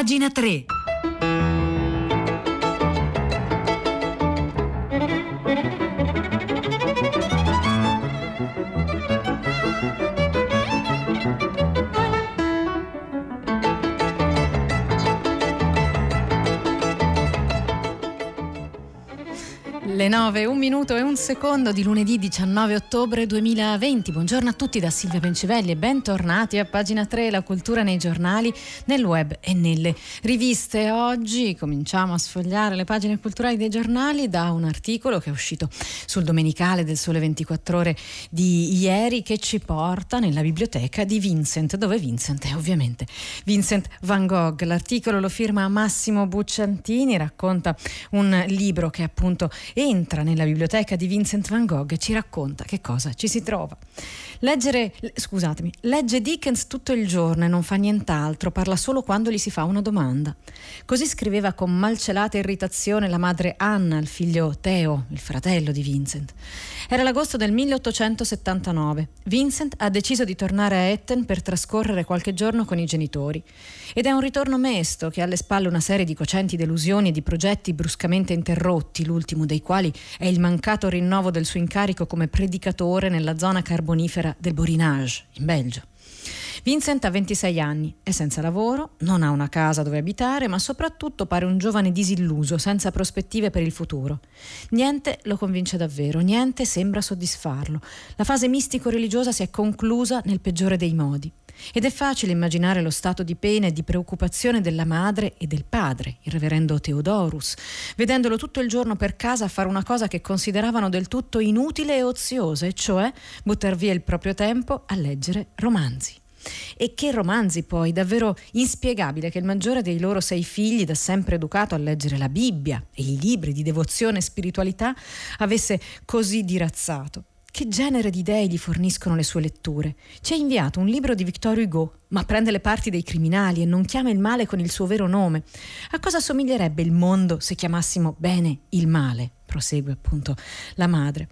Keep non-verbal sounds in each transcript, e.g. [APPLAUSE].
Pagina 3. Le 9, un minuto e un secondo di lunedì 19 ottobre 2020. Buongiorno a tutti da Silvia Pencivelli e bentornati a pagina 3, la cultura nei giornali, nel web e nelle riviste. Oggi cominciamo a sfogliare le pagine culturali dei giornali da un articolo che è uscito sul Domenicale del Sole 24 Ore di ieri che ci porta nella biblioteca di Vincent, dove Vincent è ovviamente Vincent Van Gogh. L'articolo lo firma Massimo Bucciantini, racconta un libro che appunto è entra nella biblioteca di Vincent van Gogh ci racconta che cosa ci si trova. Leggere, scusatemi, legge Dickens tutto il giorno e non fa nient'altro, parla solo quando gli si fa una domanda. Così scriveva con malcelata irritazione la madre Anna al figlio Theo, il fratello di Vincent. Era l'agosto del 1879. Vincent ha deciso di tornare a Etten per trascorrere qualche giorno con i genitori. Ed è un ritorno mesto che ha alle spalle una serie di cocenti delusioni e di progetti bruscamente interrotti, l'ultimo dei quali è il mancato rinnovo del suo incarico come predicatore nella zona carbonifera del Borinage, in Belgio. Vincent ha 26 anni, è senza lavoro, non ha una casa dove abitare, ma soprattutto pare un giovane disilluso, senza prospettive per il futuro. Niente lo convince davvero, niente sembra soddisfarlo. La fase mistico-religiosa si è conclusa nel peggiore dei modi. Ed è facile immaginare lo stato di pena e di preoccupazione della madre e del padre, il reverendo Theodorus, vedendolo tutto il giorno per casa fare una cosa che consideravano del tutto inutile e oziosa, e cioè buttar via il proprio tempo a leggere romanzi. E che romanzi poi, davvero inspiegabile che il maggiore dei loro sei figli, da sempre educato a leggere la Bibbia e i libri di devozione e spiritualità, avesse così dirazzato. Che genere di idee gli forniscono le sue letture? Ci ha inviato un libro di Victor Hugo, ma prende le parti dei criminali e non chiama il male con il suo vero nome. A cosa somiglierebbe il mondo se chiamassimo bene il male? prosegue appunto la madre.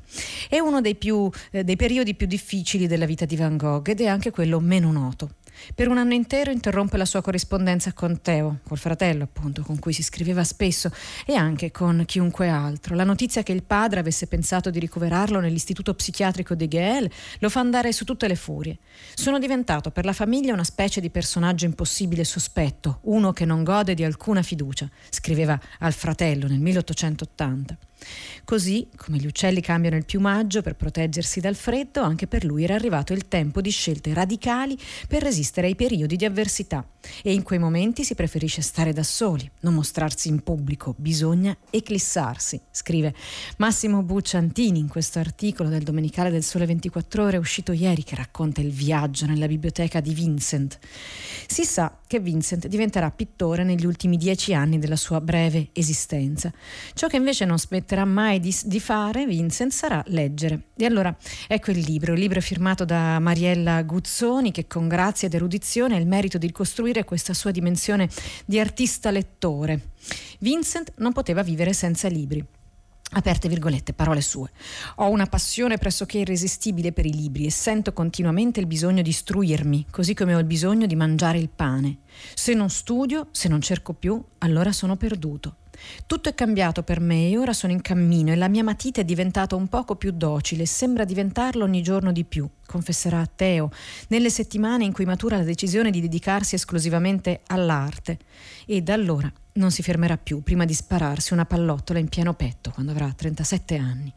È uno dei, più, eh, dei periodi più difficili della vita di Van Gogh ed è anche quello meno noto. Per un anno intero interrompe la sua corrispondenza con Teo, col fratello appunto, con cui si scriveva spesso, e anche con chiunque altro. La notizia che il padre avesse pensato di ricoverarlo nell'istituto psichiatrico di Geel lo fa andare su tutte le furie. Sono diventato per la famiglia una specie di personaggio impossibile e sospetto, uno che non gode di alcuna fiducia, scriveva al fratello nel 1880. Così, come gli uccelli cambiano il piumaggio per proteggersi dal freddo, anche per lui era arrivato il tempo di scelte radicali per resistere ai periodi di avversità. E in quei momenti si preferisce stare da soli, non mostrarsi in pubblico, bisogna eclissarsi, scrive Massimo Bucciantini in questo articolo del Domenicale del Sole 24 Ore uscito ieri che racconta il viaggio nella biblioteca di Vincent. Si sa che Vincent diventerà pittore negli ultimi dieci anni della sua breve esistenza. Ciò che invece non smetterà mai di, di fare Vincent sarà leggere. E allora ecco il libro, il libro firmato da Mariella Guzzoni che con grazia ed erudizione ha il merito di ricostruire questa sua dimensione di artista lettore. Vincent non poteva vivere senza libri. Aperte virgolette, parole sue. Ho una passione pressoché irresistibile per i libri e sento continuamente il bisogno di istruirmi, così come ho il bisogno di mangiare il pane. Se non studio, se non cerco più, allora sono perduto. Tutto è cambiato per me e ora sono in cammino e la mia matita è diventata un poco più docile sembra diventarlo ogni giorno di più, confesserà Teo, nelle settimane in cui matura la decisione di dedicarsi esclusivamente all'arte. E da allora non si fermerà più prima di spararsi una pallottola in pieno petto quando avrà 37 anni.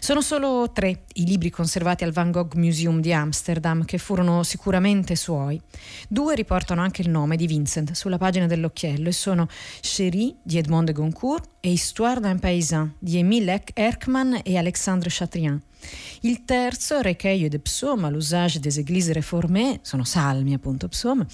Sono solo tre i libri conservati al Van Gogh Museum di Amsterdam che furono sicuramente suoi. Due riportano anche il nome di Vincent sulla pagina dell'occhiello e sono Chérie di Edmond de Goncourt e Histoire d'un paysan di Émile Erckmann e Alexandre Chatrian. Il terzo, Recueil de Psaume, l'usage des églises réformées, sono salmi appunto Psaume,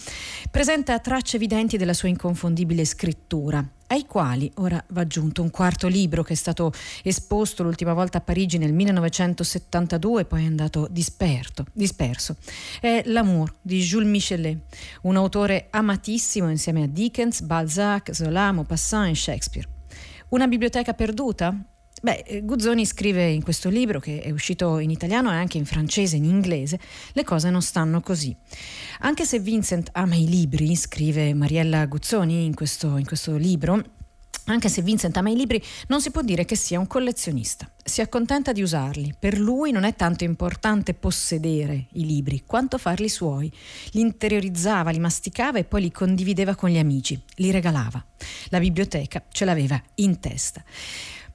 presenta tracce evidenti della sua inconfondibile scrittura, ai quali ora va aggiunto un quarto libro che è stato esposto l'ultima volta a Parigi nel 1972 e poi è andato disperto, disperso. È L'amour di Jules Michelet, un autore amatissimo insieme a Dickens, Balzac, Zola, Maupassant e Shakespeare. Una biblioteca perduta? Beh, eh, Guzzoni scrive in questo libro, che è uscito in italiano e anche in francese e in inglese, le cose non stanno così. Anche se Vincent ama i libri, scrive Mariella Guzzoni in questo, in questo libro, anche se Vincent ama i libri, non si può dire che sia un collezionista. Si accontenta di usarli. Per lui non è tanto importante possedere i libri quanto farli suoi. Li interiorizzava, li masticava e poi li condivideva con gli amici, li regalava. La biblioteca ce l'aveva in testa.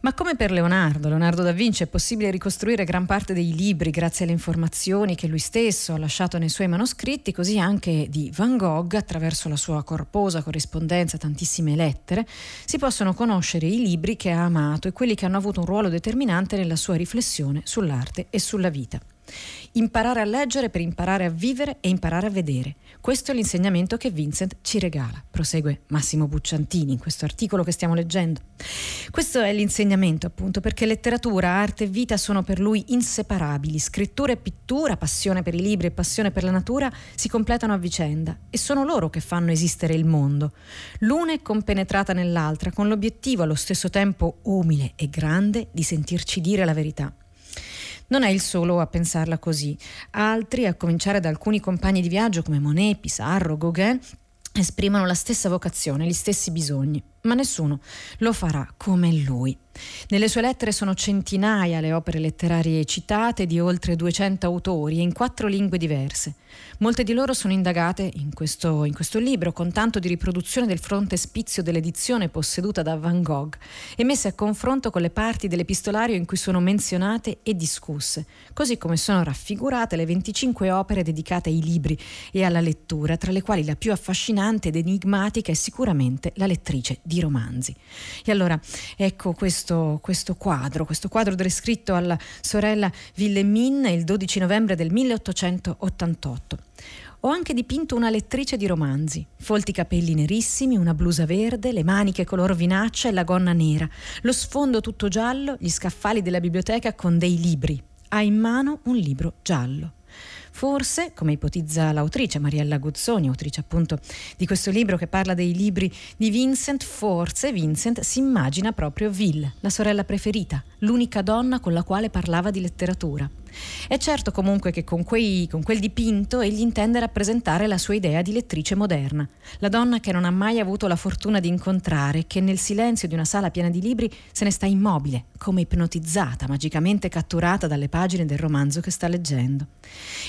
Ma come per Leonardo, Leonardo da Vinci, è possibile ricostruire gran parte dei libri grazie alle informazioni che lui stesso ha lasciato nei suoi manoscritti, così anche di Van Gogh, attraverso la sua corposa corrispondenza, tantissime lettere, si possono conoscere i libri che ha amato e quelli che hanno avuto un ruolo determinante nella sua riflessione sull'arte e sulla vita. Imparare a leggere per imparare a vivere e imparare a vedere. Questo è l'insegnamento che Vincent ci regala, prosegue Massimo Bucciantini in questo articolo che stiamo leggendo. Questo è l'insegnamento appunto perché letteratura, arte e vita sono per lui inseparabili. Scrittura e pittura, passione per i libri e passione per la natura si completano a vicenda e sono loro che fanno esistere il mondo. L'una è compenetrata nell'altra con l'obiettivo allo stesso tempo umile e grande di sentirci dire la verità. Non è il solo a pensarla così. Altri, a cominciare da alcuni compagni di viaggio come Monet, Pissarro, Gauguin, esprimono la stessa vocazione, gli stessi bisogni, ma nessuno lo farà come lui. Nelle sue lettere sono centinaia le opere letterarie citate di oltre 200 autori e in quattro lingue diverse. Molte di loro sono indagate in questo, in questo libro con tanto di riproduzione del frontespizio dell'edizione posseduta da Van Gogh e messe a confronto con le parti dell'epistolario in cui sono menzionate e discusse, così come sono raffigurate le 25 opere dedicate ai libri e alla lettura, tra le quali la più affascinante ed enigmatica è sicuramente la lettrice di romanzi. E allora ecco questo questo, quadro, questo quadro descritto alla sorella Wilhelmine il 12 novembre del 1888. Ho anche dipinto una lettrice di romanzi, folti capelli nerissimi, una blusa verde, le maniche color vinaccia e la gonna nera, lo sfondo tutto giallo, gli scaffali della biblioteca con dei libri. Ha in mano un libro giallo. Forse, come ipotizza l'autrice Mariella Guzzoni, autrice appunto di questo libro che parla dei libri di Vincent, forse Vincent si immagina proprio Ville, la sorella preferita, l'unica donna con la quale parlava di letteratura. È certo comunque che con, quei, con, quel dipinto egli intende rappresentare la sua idea di lettrice moderna, la donna che non ha mai avuto la fortuna di incontrare che nel silenzio di una sala piena di libri se ne sta immobile, come ipnotizzata, magicamente catturata dalle pagine del romanzo che sta leggendo.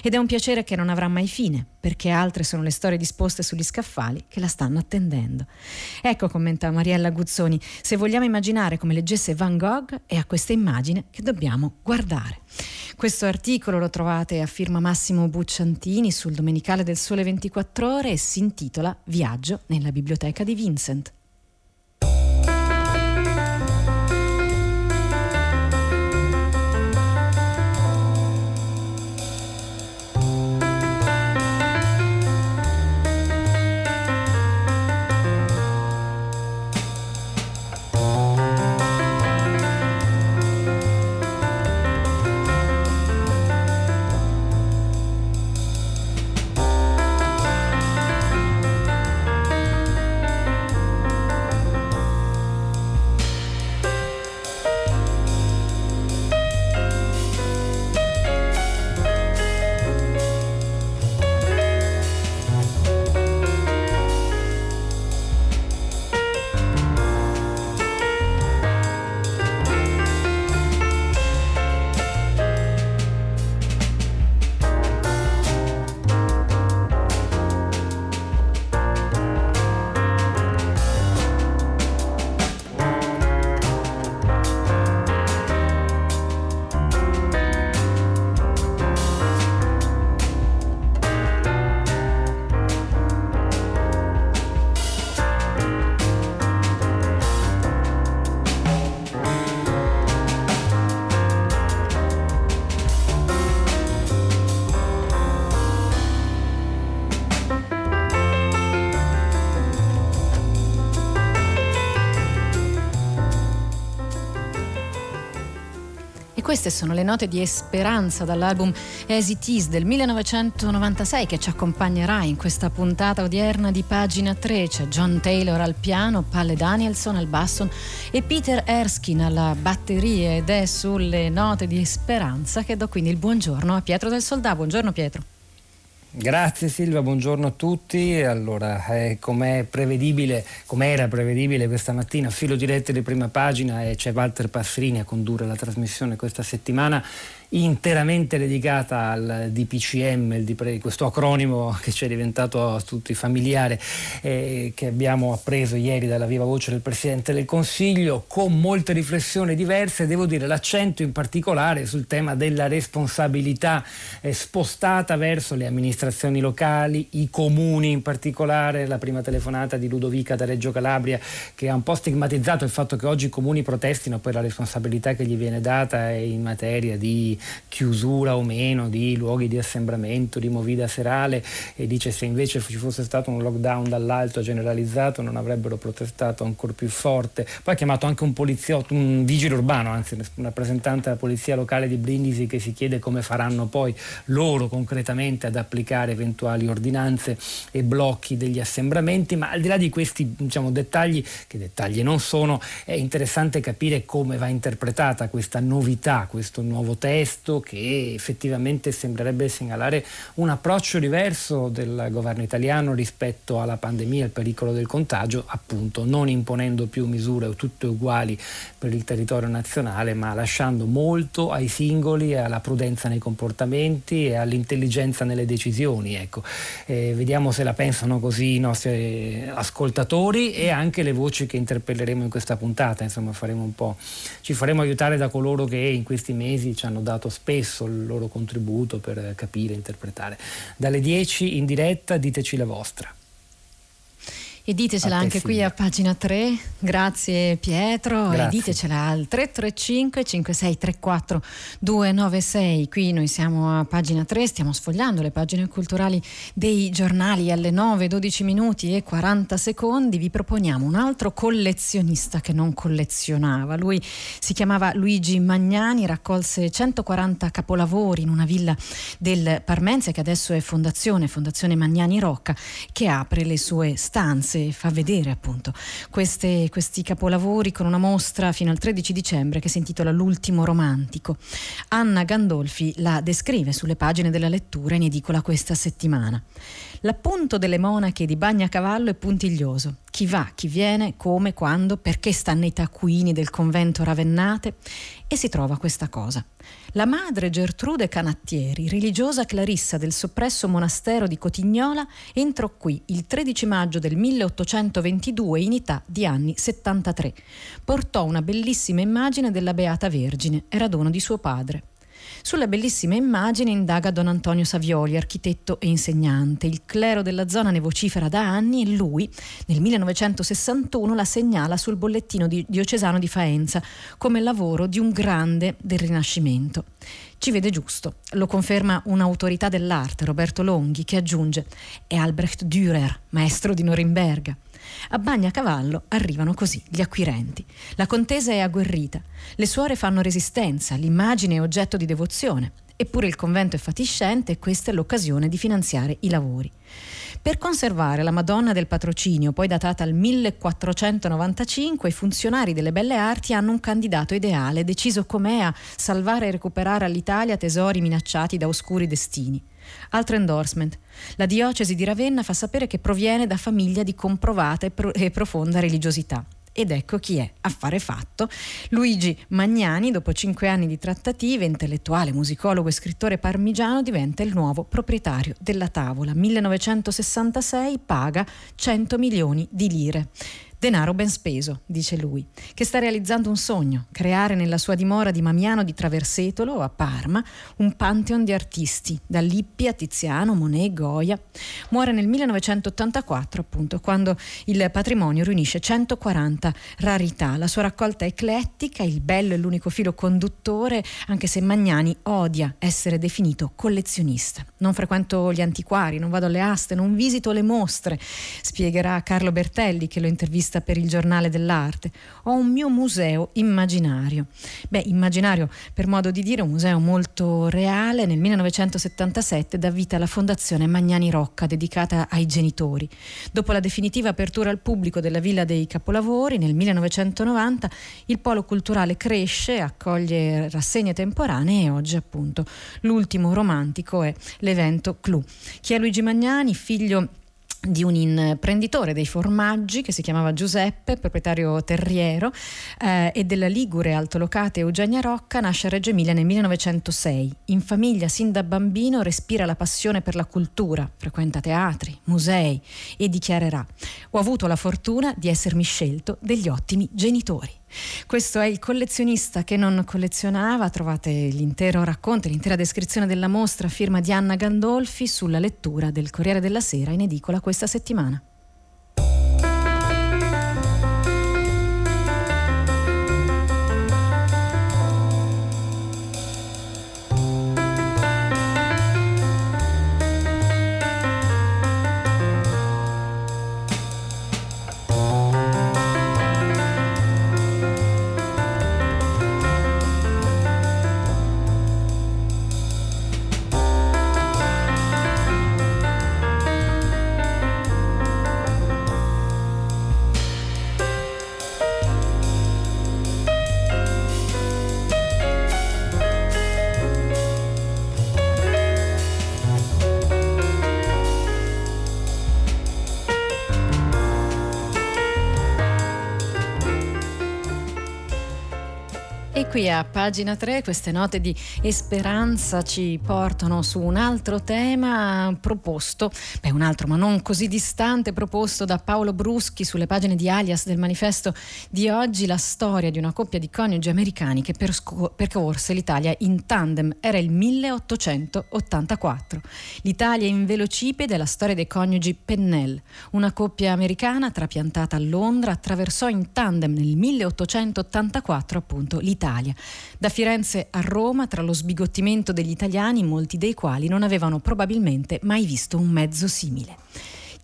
Ed è un piacere che non avrà mai fine, perché altre sono le storie disposte sugli scaffali che la stanno attendendo. Ecco, commenta Mariella Guzzoni, se vogliamo immaginare come leggesse Van Gogh, è a questa immagine che dobbiamo guardare. Questo articolo lo trovate a firma Massimo Bucciantini sul Domenicale del Sole 24 ore e si intitola Viaggio nella biblioteca di Vincent. Queste sono le note di Esperanza dall'album As It Is del 1996 che ci accompagnerà in questa puntata odierna di pagina 3. C'è John Taylor al piano, Palle Danielson al basso e Peter Erskine alla batteria ed è sulle note di Esperanza che do quindi il buongiorno a Pietro del Soldà. Buongiorno Pietro. Grazie Silvia, buongiorno a tutti. Allora, eh, come prevedibile, come era prevedibile questa mattina, filo diretto di prima pagina e c'è Walter Passerini a condurre la trasmissione questa settimana interamente dedicata al DPCM, questo acronimo [LAUGHS] che ci è diventato a tutti familiare, eh, che abbiamo appreso ieri dalla viva voce del Presidente del Consiglio, con molte riflessioni diverse, devo dire l'accento in particolare sul tema della responsabilità eh, spostata verso le amministrazioni locali, i comuni in particolare, la prima telefonata di Ludovica da Reggio Calabria che ha un po' stigmatizzato il fatto che oggi i comuni protestino per la responsabilità che gli viene data in materia di chiusura o meno di luoghi di assembramento, di movida serale e dice se invece ci fosse stato un lockdown dall'alto generalizzato non avrebbero protestato ancora più forte. Poi ha chiamato anche un poliziotto, un vigile urbano, anzi un rappresentante della polizia locale di Brindisi che si chiede come faranno poi loro concretamente ad applicare eventuali ordinanze e blocchi degli assembramenti, ma al di là di questi diciamo, dettagli, che dettagli non sono, è interessante capire come va interpretata questa novità, questo nuovo testo testo che effettivamente sembrerebbe segnalare un approccio diverso del governo italiano rispetto alla pandemia e al pericolo del contagio, appunto non imponendo più misure tutte uguali per il territorio nazionale, ma lasciando molto ai singoli alla prudenza nei comportamenti e all'intelligenza nelle decisioni. Ecco. Eh, vediamo se la pensano così i nostri ascoltatori e anche le voci che interpelleremo in questa puntata. Insomma, faremo un po', ci faremo aiutare da coloro che in questi mesi ci hanno dato dato spesso il loro contributo per capire interpretare. Dalle 10 in diretta diteci la vostra. E ditecela anche qui a pagina 3. Grazie Pietro. Grazie. E ditecela al 335 5634 296. Qui noi siamo a pagina 3, stiamo sfogliando le pagine culturali dei giornali alle 9, 12 minuti e 40 secondi. Vi proponiamo un altro collezionista che non collezionava. Lui si chiamava Luigi Magnani, raccolse 140 capolavori in una villa del Parmense che adesso è fondazione, Fondazione Magnani Rocca, che apre le sue stanze e fa vedere appunto queste, questi capolavori con una mostra fino al 13 dicembre che si intitola L'ultimo romantico. Anna Gandolfi la descrive sulle pagine della lettura in edicola questa settimana. L'appunto delle monache di Bagnacavallo è puntiglioso. Chi va, chi viene, come, quando, perché sta nei taccuini del convento Ravennate e si trova questa cosa. La madre Gertrude Canattieri, religiosa clarissa del soppresso monastero di Cotignola, entrò qui il 13 maggio del 1822 in età di anni 73. Portò una bellissima immagine della Beata Vergine, era dono di suo padre. Sulla bellissima immagine indaga Don Antonio Savioli, architetto e insegnante. Il clero della zona ne vocifera da anni e lui, nel 1961, la segnala sul bollettino di diocesano di Faenza come lavoro di un grande del Rinascimento. Ci vede giusto, lo conferma un'autorità dell'arte, Roberto Longhi, che aggiunge è Albrecht Dürer, maestro di Norimberga. A Bagnacavallo arrivano così gli acquirenti. La contesa è agguerrita, le suore fanno resistenza, l'immagine è oggetto di devozione. Eppure il convento è fatiscente e questa è l'occasione di finanziare i lavori. Per conservare la Madonna del Patrocinio, poi datata al 1495, i funzionari delle belle arti hanno un candidato ideale, deciso com'è a salvare e recuperare all'Italia tesori minacciati da oscuri destini. Altro endorsement. La diocesi di Ravenna fa sapere che proviene da famiglia di comprovata e, pro- e profonda religiosità. Ed ecco chi è, affare fatto. Luigi Magnani, dopo cinque anni di trattative, intellettuale, musicologo e scrittore parmigiano, diventa il nuovo proprietario della tavola. 1966 paga 100 milioni di lire. Denaro ben speso, dice lui, che sta realizzando un sogno, creare nella sua dimora di Mamiano di Traversetolo, a Parma, un pantheon di artisti, da Lippi a Tiziano, Monet, Goya. Muore nel 1984, appunto, quando il patrimonio riunisce 140 rarità. La sua raccolta è eclettica, il bello è l'unico filo conduttore, anche se Magnani odia essere definito collezionista. Non frequento gli antiquari, non vado alle aste, non visito le mostre, spiegherà Carlo Bertelli che lo intervista rivista per il giornale dell'arte. Ho un mio museo immaginario. Beh, immaginario per modo di dire, un museo molto reale. Nel 1977 dà vita alla Fondazione Magnani Rocca, dedicata ai genitori. Dopo la definitiva apertura al pubblico della Villa dei Capolavori, nel 1990 il polo culturale cresce, accoglie rassegne temporanee e oggi appunto l'ultimo romantico è l'evento Clou. Chi è Luigi Magnani, figlio di un imprenditore dei formaggi che si chiamava Giuseppe, proprietario terriero, eh, e della Ligure altolocate Eugenia Rocca, nasce a Reggio Emilia nel 1906. In famiglia, sin da bambino, respira la passione per la cultura, frequenta teatri, musei e dichiarerà: Ho avuto la fortuna di essermi scelto degli ottimi genitori. Questo è il collezionista che non collezionava, trovate l'intero racconto, l'intera descrizione della mostra a firma di Anna Gandolfi sulla lettura del Corriere della Sera in edicola questa settimana. Qui a pagina 3 queste note di speranza ci portano su un altro tema proposto, beh un altro ma non così distante, proposto da Paolo Bruschi sulle pagine di Alias del manifesto di oggi, la storia di una coppia di coniugi americani che persco- percorse l'Italia in tandem. Era il 1884. L'Italia in velocipede è la storia dei coniugi Pennell, una coppia americana trapiantata a Londra, attraversò in tandem nel 1884 appunto l'Italia. Italia. Da Firenze a Roma, tra lo sbigottimento degli italiani, molti dei quali non avevano probabilmente mai visto un mezzo simile.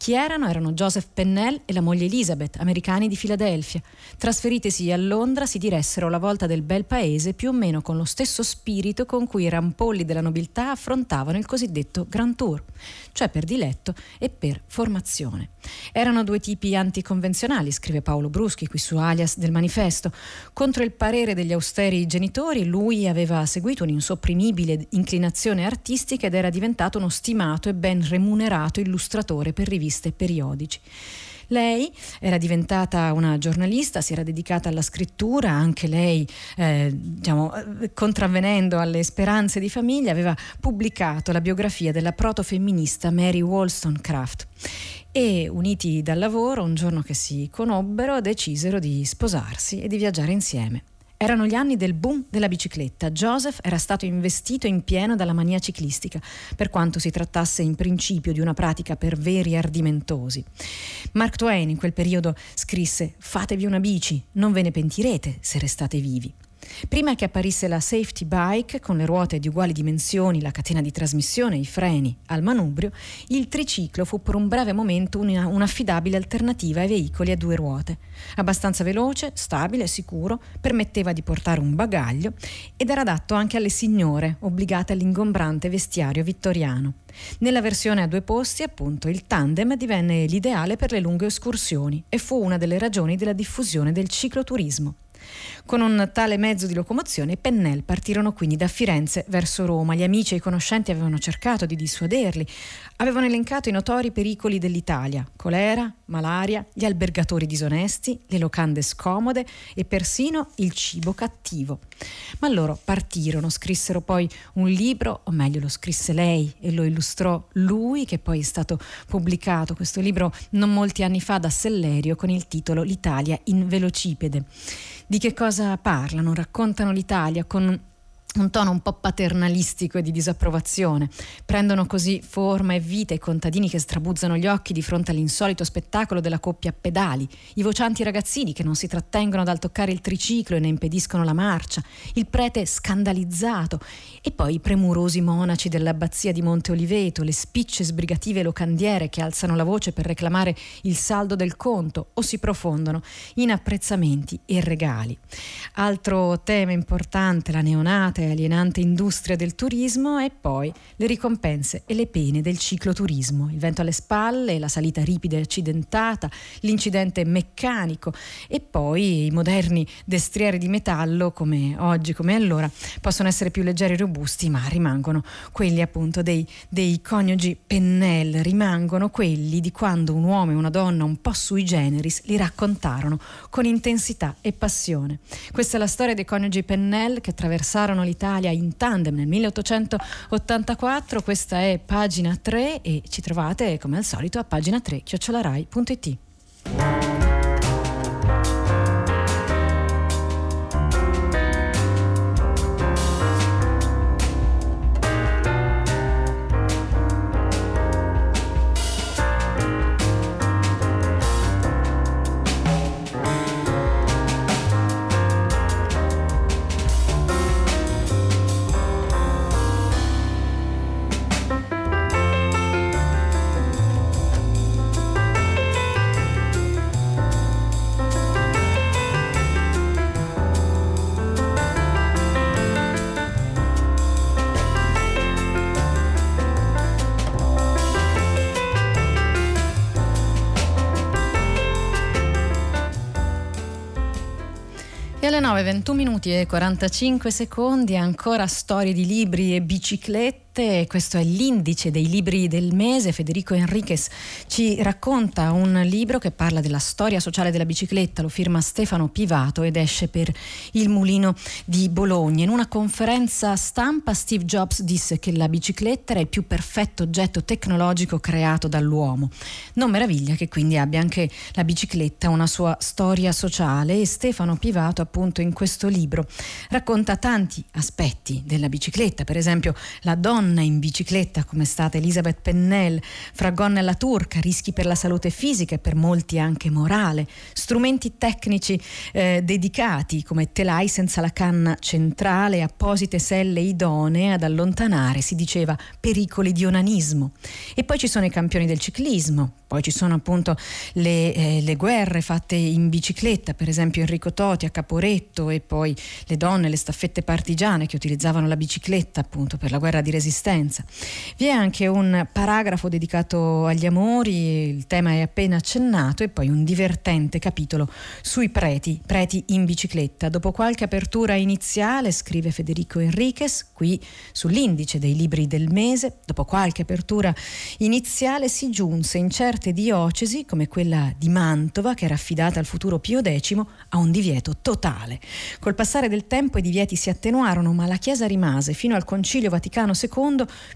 Chi erano? Erano Joseph Pennell e la moglie Elizabeth, americani di Filadelfia. Trasferitesi a Londra si diressero la volta del bel paese più o meno con lo stesso spirito con cui i rampolli della nobiltà affrontavano il cosiddetto Grand Tour, cioè per diletto e per formazione. Erano due tipi anticonvenzionali, scrive Paolo Bruschi qui su Alias del Manifesto. Contro il parere degli austeri genitori, lui aveva seguito un'insopprimibile inclinazione artistica ed era diventato uno stimato e ben remunerato illustratore per riviste e periodici. Lei era diventata una giornalista, si era dedicata alla scrittura, anche lei, eh, diciamo, contravvenendo alle speranze di famiglia, aveva pubblicato la biografia della protofemminista Mary Wollstonecraft. E uniti dal lavoro, un giorno che si conobbero, decisero di sposarsi e di viaggiare insieme. Erano gli anni del boom della bicicletta. Joseph era stato investito in pieno dalla mania ciclistica, per quanto si trattasse in principio di una pratica per veri ardimentosi. Mark Twain in quel periodo scrisse: Fatevi una bici, non ve ne pentirete se restate vivi. Prima che apparisse la safety bike con le ruote di uguali dimensioni, la catena di trasmissione, i freni al manubrio, il triciclo fu per un breve momento una, un'affidabile alternativa ai veicoli a due ruote. Abbastanza veloce, stabile, sicuro, permetteva di portare un bagaglio ed era adatto anche alle signore obbligate all'ingombrante vestiario vittoriano. Nella versione a due posti, appunto, il tandem divenne l'ideale per le lunghe escursioni e fu una delle ragioni della diffusione del cicloturismo. Con un tale mezzo di locomozione, i Pennell partirono quindi da Firenze verso Roma. Gli amici e i conoscenti avevano cercato di dissuaderli, avevano elencato i notori pericoli dell'Italia: colera, malaria, gli albergatori disonesti, le locande scomode e persino il cibo cattivo. Ma loro partirono, scrissero poi un libro, o meglio lo scrisse lei e lo illustrò lui, che poi è stato pubblicato questo libro non molti anni fa da Sellerio con il titolo L'Italia in velocipede. Di che cosa parlano? Raccontano l'Italia con un tono un po' paternalistico e di disapprovazione. Prendono così forma e vita i contadini che strabuzzano gli occhi di fronte all'insolito spettacolo della coppia a pedali, i vocianti ragazzini che non si trattengono dal toccare il triciclo e ne impediscono la marcia, il prete scandalizzato e poi i premurosi monaci dell'abbazia di Monte Oliveto, le spicce sbrigative locandiere che alzano la voce per reclamare il saldo del conto o si profondono in apprezzamenti e regali. Altro tema importante, la neonata e alienante industria del turismo e poi le ricompense e le pene del cicloturismo, il vento alle spalle, la salita ripida e accidentata, l'incidente meccanico e poi i moderni destrieri di metallo come oggi come allora possono essere più leggeri e robusti ma rimangono quelli appunto dei, dei coniugi pennel, rimangono quelli di quando un uomo e una donna un po' sui generis li raccontarono con intensità e passione. Questa è la storia dei coniugi pennel che attraversarono l'Italia in tandem nel 1884. Questa è pagina 3 e ci trovate come al solito a pagina 3 chiocciolarai.it. 21 minuti e 45 secondi, ancora storie di libri e biciclette Marte, questo è l'indice dei libri del mese. Federico Enriquez ci racconta un libro che parla della storia sociale della bicicletta, lo firma Stefano Pivato ed esce per il Mulino di Bologna. In una conferenza stampa Steve Jobs disse che la bicicletta era il più perfetto oggetto tecnologico creato dall'uomo. Non meraviglia che quindi abbia anche la bicicletta una sua storia sociale e Stefano Pivato appunto in questo libro racconta tanti aspetti della bicicletta, per esempio la donna donna in bicicletta come è stata Elisabeth Pennell, fra gonna alla turca, rischi per la salute fisica e per molti anche morale, strumenti tecnici eh, dedicati come telai senza la canna centrale, apposite selle idonee ad allontanare, si diceva, pericoli di onanismo. E poi ci sono i campioni del ciclismo, poi ci sono appunto le, eh, le, guerre fatte in bicicletta, per esempio Enrico Toti a Caporetto e poi le donne, le staffette partigiane che utilizzavano la bicicletta appunto per la guerra di resistenza. Vi è anche un paragrafo dedicato agli amori, il tema è appena accennato e poi un divertente capitolo sui preti, preti in bicicletta. Dopo qualche apertura iniziale, scrive Federico Enriquez, qui sull'indice dei libri del mese, dopo qualche apertura iniziale si giunse in certe diocesi, come quella di Mantova, che era affidata al futuro Pio X, a un divieto totale. Col passare del tempo i divieti si attenuarono, ma la Chiesa rimase fino al Concilio Vaticano II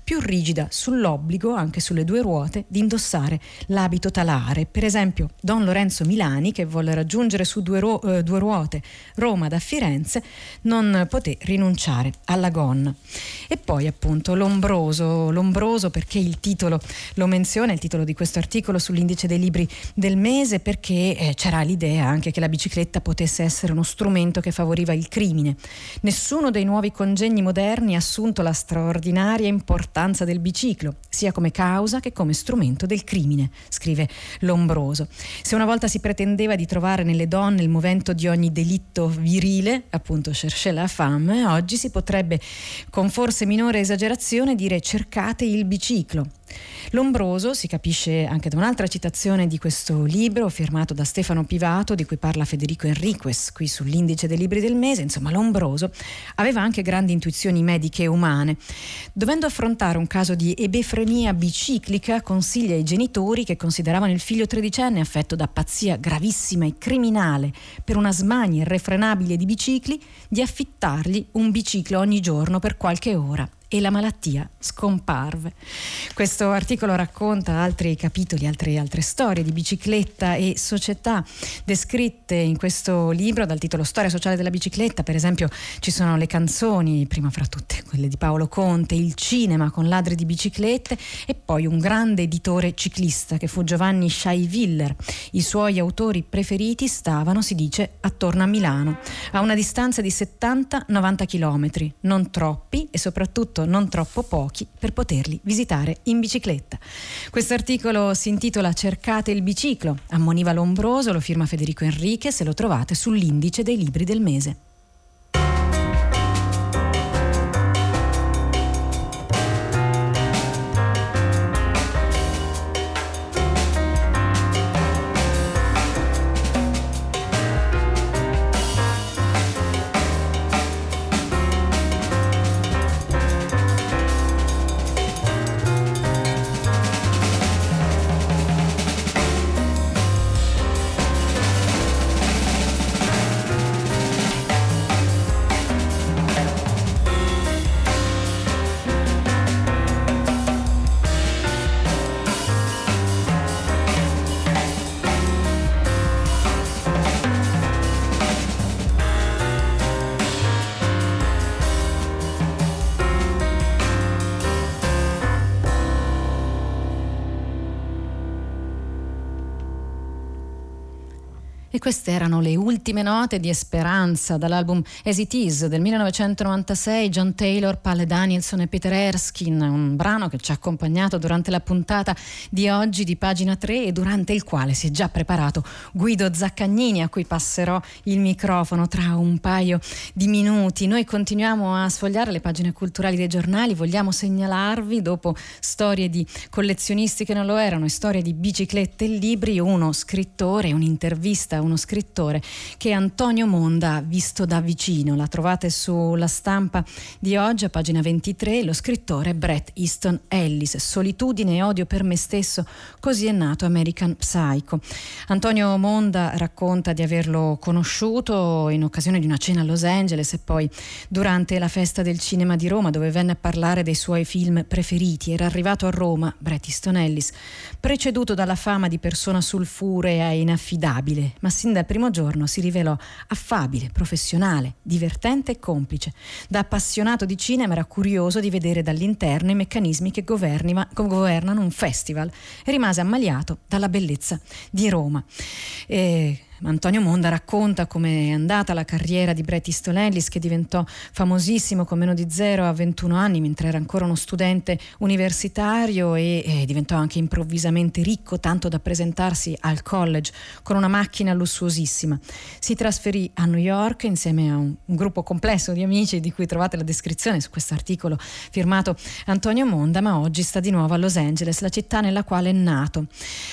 più rigida sull'obbligo, anche sulle due ruote, di indossare l'abito talare. Per esempio, Don Lorenzo Milani, che volle raggiungere su due, ru- eh, due ruote Roma da Firenze, non poté rinunciare alla gonna. E poi appunto l'ombroso, l'ombroso perché il titolo lo menziona, il titolo di questo articolo sull'indice dei libri del mese perché eh, c'era l'idea anche che la bicicletta potesse essere uno strumento che favoriva il crimine. Nessuno dei nuovi congegni moderni ha assunto la straordinaria importanza del biciclo, sia come causa che come strumento del crimine, scrive Lombroso. Se una volta si pretendeva di trovare nelle donne il movente di ogni delitto virile, appunto chercher la femme, oggi si potrebbe con forse minore esagerazione dire cercate il biciclo. Lombroso si capisce anche da un'altra citazione di questo libro firmato da Stefano Pivato, di cui parla Federico Enriquez qui sull'indice dei libri del mese. Insomma, Lombroso aveva anche grandi intuizioni mediche e umane. Dovendo affrontare un caso di ebefrenia biciclica, consiglia ai genitori che consideravano il figlio tredicenne affetto da pazzia gravissima e criminale per una smania irrefrenabile di bicicli di affittargli un biciclo ogni giorno per qualche ora e la malattia scomparve. Questo articolo racconta altri capitoli, altre, altre storie di bicicletta e società descritte in questo libro dal titolo Storia sociale della bicicletta. Per esempio ci sono le canzoni, prima fra tutte quelle di Paolo Conte, il cinema con ladri di biciclette e poi un grande editore ciclista che fu Giovanni Scheiwiller. I suoi autori preferiti stavano, si dice, attorno a Milano, a una distanza di 70-90 km, non troppi e soprattutto non troppo pochi per poterli visitare in bicicletta. Questo articolo si intitola Cercate il biciclo, ammoniva Lombroso, lo firma Federico Enrique, se lo trovate sull'indice dei libri del mese. E queste erano le ultime note di Esperanza dall'album As It Is del 1996, John Taylor, Palle Danielson e Peter Erskine, un brano che ci ha accompagnato durante la puntata di oggi di pagina 3 e durante il quale si è già preparato Guido Zaccagnini a cui passerò il microfono tra un paio di minuti. Noi continuiamo a sfogliare le pagine culturali dei giornali, vogliamo segnalarvi dopo storie di collezionisti che non lo erano e storie di biciclette e libri, uno scrittore, un'intervista uno scrittore che Antonio Monda visto da vicino. La trovate sulla stampa di oggi a pagina 23. Lo scrittore Brett Easton Ellis. Solitudine e odio per me stesso, così è nato American Psycho. Antonio Monda racconta di averlo conosciuto in occasione di una cena a Los Angeles e poi durante la festa del cinema di Roma dove venne a parlare dei suoi film preferiti. Era arrivato a Roma, Brett Easton Ellis, preceduto dalla fama di persona sulfurea e inaffidabile, ma sin dal primo giorno si rivelò affabile, professionale, divertente e complice. Da appassionato di cinema era curioso di vedere dall'interno i meccanismi che governano un festival e rimase ammaliato dalla bellezza di Roma. E Antonio Monda racconta come è andata la carriera di Bret Easton Ellis che diventò famosissimo con meno di zero a 21 anni mentre era ancora uno studente universitario e, e diventò anche improvvisamente ricco tanto da presentarsi al college con una macchina lussuosissima. Si trasferì a New York insieme a un, un gruppo complesso di amici di cui trovate la descrizione su questo articolo firmato Antonio Monda ma oggi sta di nuovo a Los Angeles, la città nella quale è nato.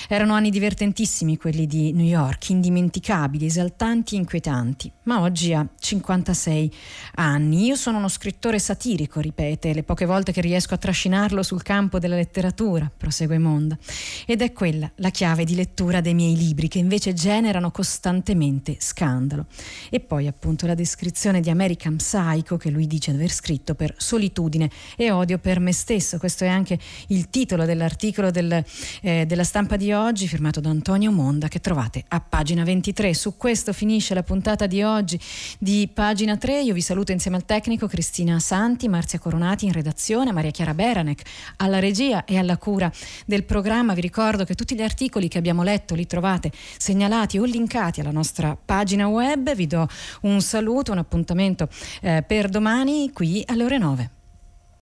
Erano anni divertentissimi quelli di New York, indimenticabili indimenticabili, esaltanti e inquietanti, ma oggi ha 56 anni. Io sono uno scrittore satirico, ripete, le poche volte che riesco a trascinarlo sul campo della letteratura, prosegue Monda, ed è quella la chiave di lettura dei miei libri che invece generano costantemente scandalo. E poi appunto la descrizione di American Psycho che lui dice di aver scritto per solitudine e odio per me stesso. Questo è anche il titolo dell'articolo del, eh, della stampa di oggi firmato da Antonio Monda che trovate a pagina 23 23. Su questo finisce la puntata di oggi di pagina 3. Io vi saluto insieme al tecnico Cristina Santi, Marzia Coronati in redazione, Maria Chiara Beranec alla regia e alla cura del programma. Vi ricordo che tutti gli articoli che abbiamo letto li trovate segnalati o linkati alla nostra pagina web. Vi do un saluto, un appuntamento eh, per domani qui alle ore 9.